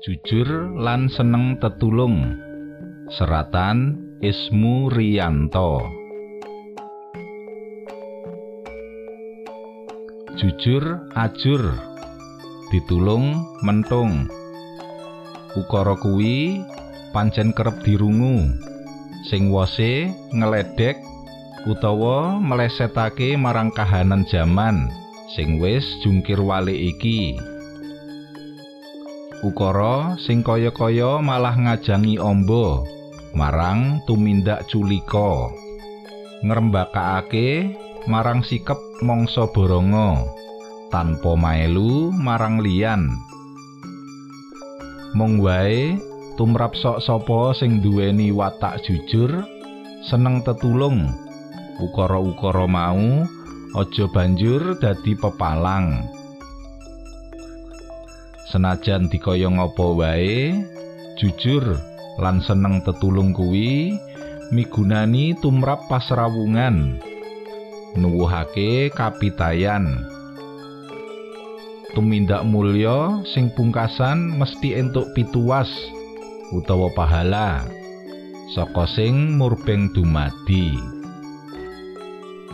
jujur lan seneng tetulung. Seratan Ismu Rianto. Jujur ajur. Ditulung mentung. Ukara kuwi pancen kerep dirungu. Sing wose ngeledek utawa melesetake marang kahanan jaman. Sing wis jungkir walik iki ukara sing kaya-kaya malah ngajangi ombo marang tumindak culika. Ngrembakake marang sikep mangsa boronga tanpa maelu marang liyan. Mung wae tumrap sok sapa sing duweni watak jujur seneng tetulung. Ukara-ukara mau aja banjur dadi pepalang senajan dikaya ngapa wae jujur lan seneng tetulung kuwi migunani tumrap pasrawungan. Nuwuhake kapitayan. Tumindak mulya sing pungkasan mesti entuk pituas utawa pahala saka sing murbeng dumadi.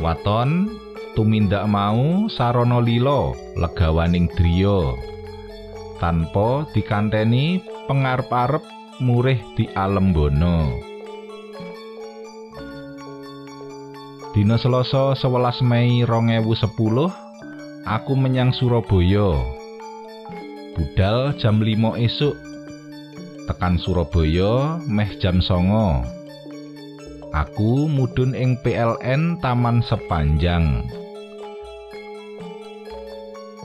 Waton tumindak mau sarana lila legawaning driya tanpa dikanteni pengarep-arep murih di alembono. Dina Selasa 11 Mei 2010, aku menyang Surabaya. Budal jam 5 esuk. Tekan Surabaya meh jam songo. Aku mudhun ing PLN Taman Sepanjang.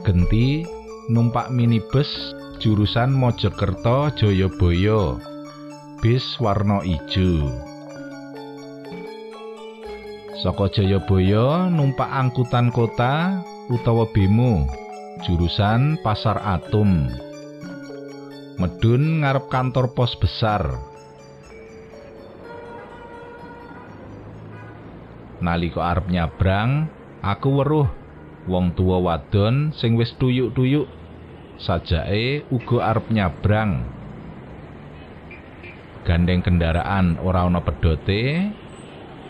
Genti numpak minibus jurusan Mojokerto Jayabaya bis warna ijo. Saka Jayabaya numpak angkutan kota utawa bemo jurusan Pasar Atom. Medun ngarep kantor pos besar. Nalika arep nyabrang aku weruh wong tuwa wadon sing wis tuyuk-tuyuk sajake uga arep nyabrang. Gandeng kendaraan ora ana pedote,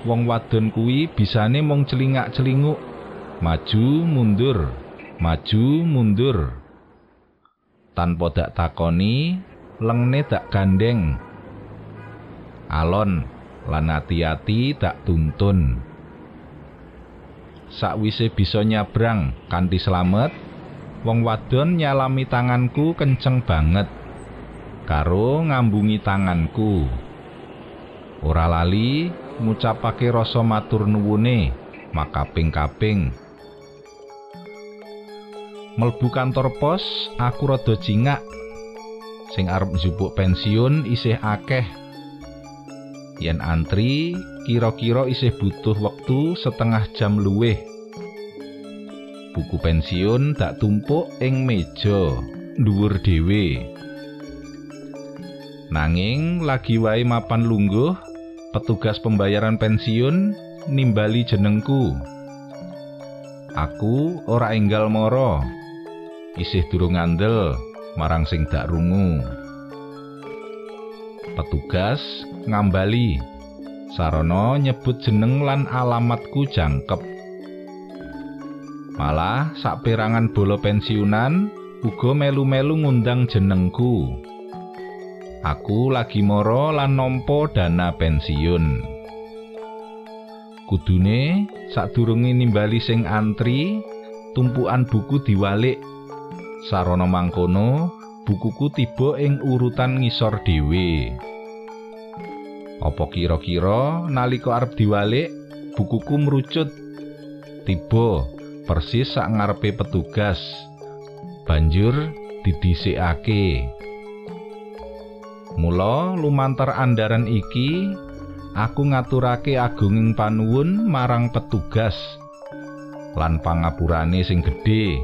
wong wadon kuwi bisane mung celingak-celinguk, maju mundur, maju mundur. Tanpa dak takoni, lengne dak gandeng. Alon lan ati-ati dak tuntun. Sakwise bisa nyabrang kanthi slamet, wong wadon nyalami tanganku kenceng banget karo ngambungi tanganku. Ora lali ngucapake rasa matur nuwune makaping-kaping. Melbu kantor pos aku rada cingak sing arep njupuk pensiun isih akeh. Yen antri kira-kira isih butuh wektu setengah jam luwih. Buku pensiun tak tumpuk ing meja dhuwur dhewe. Nanging lagi wae mapan lungguh petugas pembayaran pensiun nimbali jenengku. Aku ora enggal moro isih durung ngandel marang sing dak rungu. Petugas ngambali sarana nyebut jeneng lan alamatku jangkep Malah saperangan bola pensiunan uga melu-melu ngundang jenengku. Aku lagi moro lan nampa dana pensiun. Kudune sadurunge nimbali sing antri, tumpukan buku diwalik. Sarana mangkono, bukuku tiba ing urutan ngisor dhewe. Apa kira-kira nalika arep diwalik, bukuku merucut tiba persis sak ngarepe petugas. Banjur didhisikake. Mula lumantar andaran iki, aku ngaturake agunging panuwun marang petugas lan pangapurane sing gedhe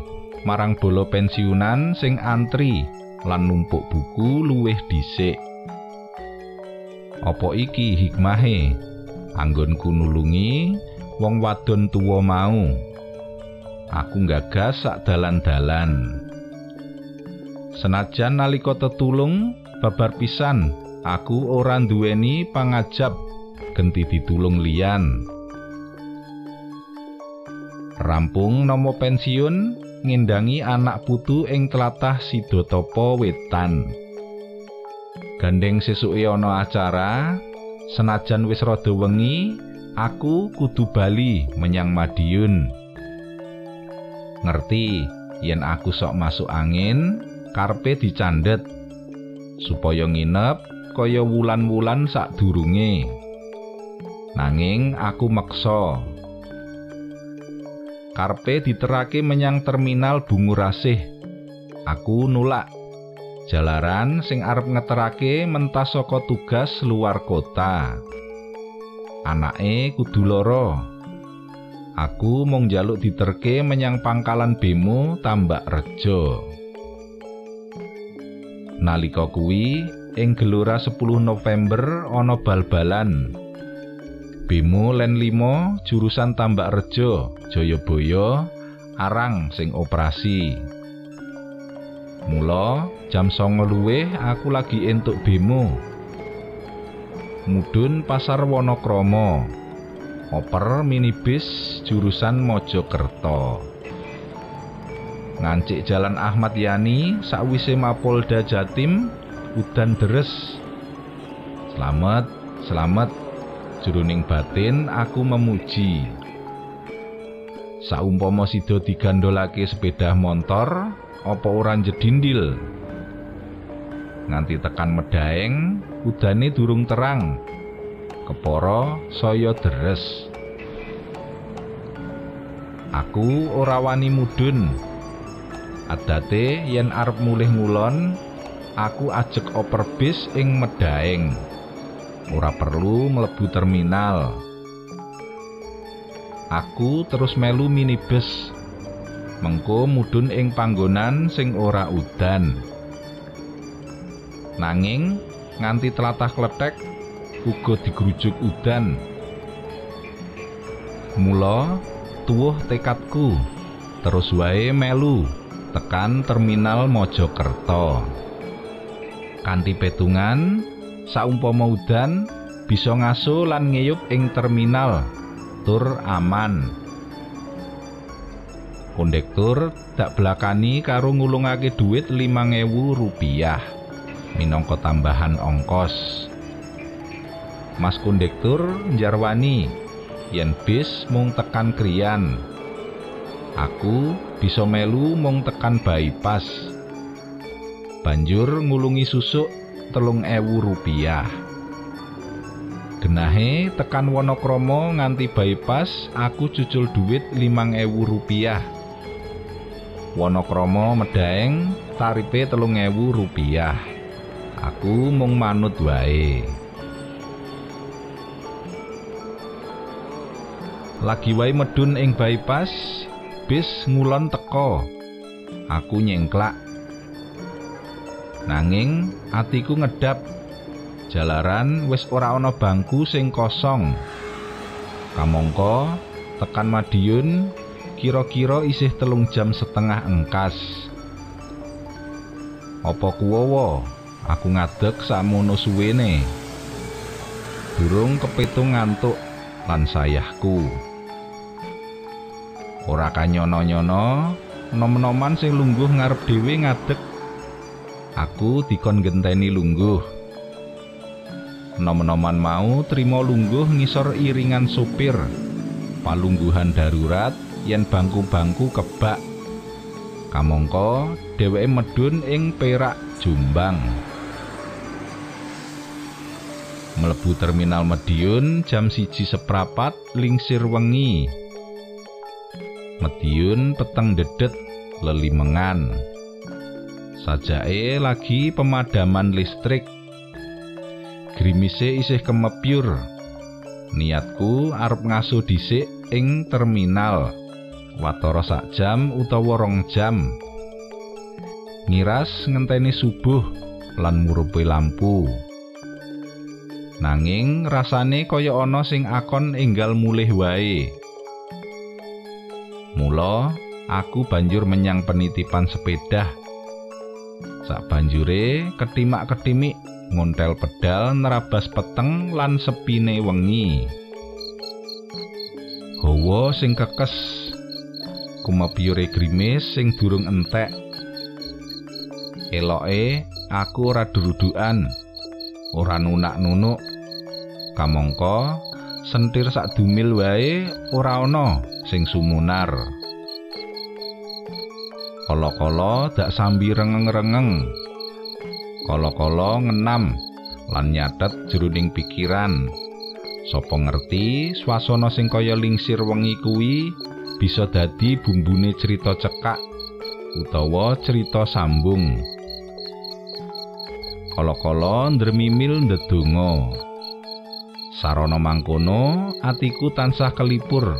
marang bolo pensiunan sing antri lan numpuk buku luwih dhisik. Apa iki hikmahe? Anggonku nulungi wong wadon tuwa mau. aku nggagas sak dalan-dalan. Senajan nalika tetulung babar pisan, aku ora nduweni pangajab genti ditulung liyan. Rampung nomo pensiun ngendangi anak putu ing tlatah Sidotopo Wetan. Gandeng sesuke ana acara, senajan wis rada wengi, aku kudu bali menyang Madiun. Ngerti yen aku sok masuk angin, karpe dicandet supaya nginep kaya wulan-wulan sadurunge. Nanging aku meksa. Karpe diterake menyang terminal Bungurasih. Aku nulak. Jalaran sing arep ngeterake mentas saka tugas luar kota. Anake kudu loro. Aku mung njaluk diterke menyang pangkalan bemo Tambak Rejo. Nalika kuwi ing gelora 10 November ana bal-balan. Bemo Len 5 jurusan Tambak Rejo, Jayabaya, arang sing operasi. Mula jam songo luwih aku lagi entuk bemo. Mudun Pasar Wonokromo. Oper minibus jurusan Mojokerto. Ngancik Jalan Ahmad Yani sakwise Mapolda Jatim udan deres. Selamat, selamat. Jroning batin aku memuji. Saumpama sida digandolake sepeda motor, apa ora jedindil nganti tekan medaeng udane durung terang. Kepara saya deres. Aku ora wani mudun. Adate yen arep mulih ngulon aku ajek oper bis ing medaeng. Ora perlu mlebu terminal. Aku terus melu minibus mengko mudhun ing panggonan sing ora udan. Nanging nganti tlatah kletek uga digrujuk udan. Mula tuwuh tekadku terus wae melu tekan terminal Mojokerto. Kanthi petungan saumpama udan bisa ngaso lan ngeyup ing terminal tur aman. Kondektur dak belakani karo ngulungake dhuwit 5000 rupiah. Minangka tambahan ongkos. Mas kondektur njarwani yen bis mung tekan krian. Aku bisa melu mung tekan bypass. Banjur ngulungi susuk telung ewu rupiah. Genahe tekan Wonokromo nganti bypass aku cucul dhuwit 5000 rupiah Wonokromo Medaeng taripe telung ewu rupiah. Aku mung manut wae. Lagi wae medun ing bypass, bis ngulon teko. Aku nyengklak. Nanging atiku ngedap. Jalaran wis ora ana bangku sing kosong. Kamangka tekan Madiun kira-kira isih telung jam setengah engkas. Apa kuwowo? Aku ngadeg samono suwene. Durung kepitung ngantuk lan sayahku. Ora kanyono-nyono, nom-noman sing lungguh ngarep dhewe ngadeg. Aku dikon genteni lungguh. Nom-noman mau trimo lungguh ngisor iringan supir. Palungguhan darurat yen bangku-bangku kebak. Kamangka dheweke medun ing Perak Jombang. Mlebu terminal Mediun jam siji seprapat lingsir wengi. Mediun peteng dedet lelimengan. Sajake lagi pemadaman listrik. Grimise isih kemepyur. Niatku arep ngaso dhisik ing terminal. Watara sak jam utawa rong jam. Ngiras ngenteni subuh lan murupi lampu. Nanging rasane kaya ana sing akon enggal mulih wae. Mula aku banjur menyang penitipan sepeda. Sabanjure ketimak-ketimik ngontel pedal nerabas peteng lan sepine wengi. Hawa sing kekes kumepyure grimis sing durung entek. Eloke aku ora durudukan, ora nunak-nunuk. Kamangka sentir sak dumil wae ora ana sing sumunar. Kala-kala dak sambi rengeng-rengeng. Kala-kala ngenam lan nyatet jroning pikiran. Sopo ngerti swasana sing kaya lingsir wengi kuwi bisa dadi bumbune cerita cekak utawa cerita sambung. Kala-kala ndremimil ndedonga. Sarana mangkono atiku tansah kelipur,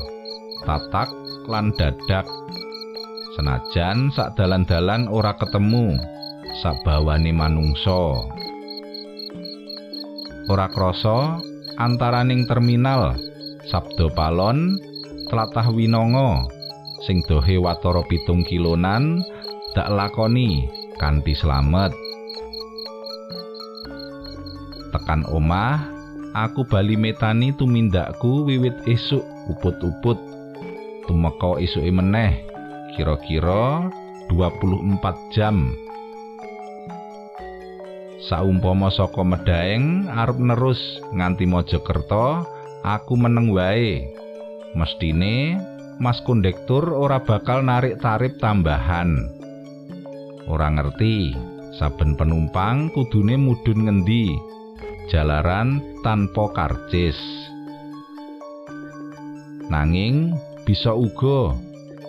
tatak lan dadak. senajan sak dalan-dalan ora ketemu sabawane manungsa ora krasa antaraning terminal Sabdo Palon tlatah Winongo sing dohe watara pitung kilonan dak lakoni kanthi slamet tekan omah aku bali metani tumindakku wiwit esuk uput-uput tumeka esuke meneh kira-kira 24 jam. Saumpama saka Medaeng arep nerus nganti Mojokerto, aku meneng wae. Mestine Mas kondektur ora bakal narik tarif tambahan. Ora ngerti, saben penumpang kudune mudhun ngendi. Jalaran tanpa karcis. Nanging bisa uga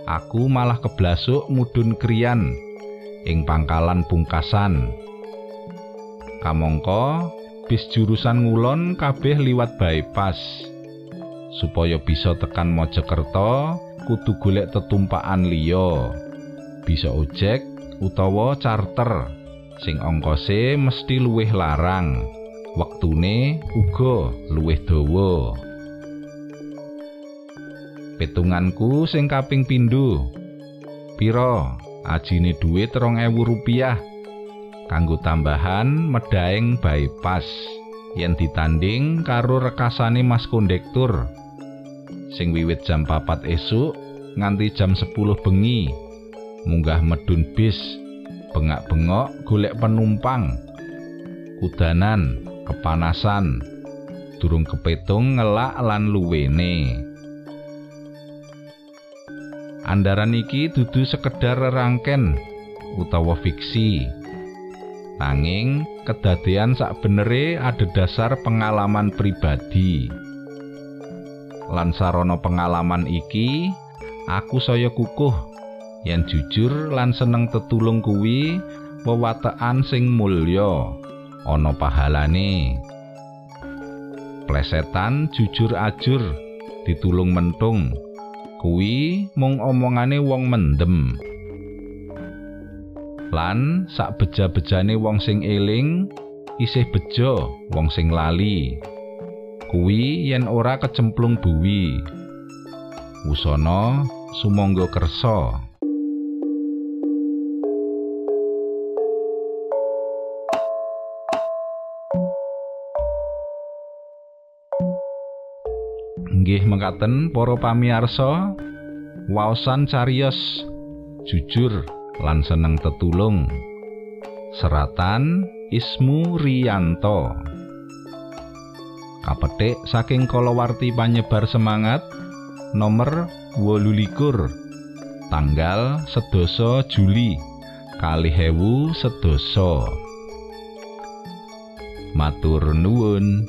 aku malah keblasuk mudhun kriyan ing pangkalan pungkasan. Kamangka bis jurusan ngulon kabeh liwat bypass. Supaya bisa tekan Mojokerto, kudu golek tetumpakan liya. Bisa ojek utawa charter sing ongkose mesti luwih larang. Wektune uga luwih dawa. Petunganku sing kaping pindho. Pira ajine dhuwit 2000 rupiah kanggo tambahan medaeng bypass yen ditanding karo rekasane Mas Kondektur sing wiwit jam 4 esuk nganti jam 10 bengi munggah medun bis bengak-bengok golek penumpang kudanan kepanasan durung kepetung ngelak lan luwene Andaran iki dudu sekedar rangken utawa fiksi. Nanging kedadean sak benere ada dasar pengalaman pribadi. Lan sarana pengalaman iki, aku saya kukuh. Yen jujur lan seneng tetulung kuwi wewatekan sing mulya. Ana pahalane. Plesetan jujur ajur ditulung mentung. Kuwi mung omongane wong mendem. Lan sak beja-bejane wong sing eling isih bejo wong sing lali kuwi yen ora kecemplung buwi. Usana sumangga kersa. Inggih mekaten para pamirsa waosan cariyos jujur lan seneng tetulung. Seratan Ismu Rianto kapetik saking kalawarti panyebar semangat nomor 28 tanggal sedoso Juli kali hewu sedoso. Matur nuwun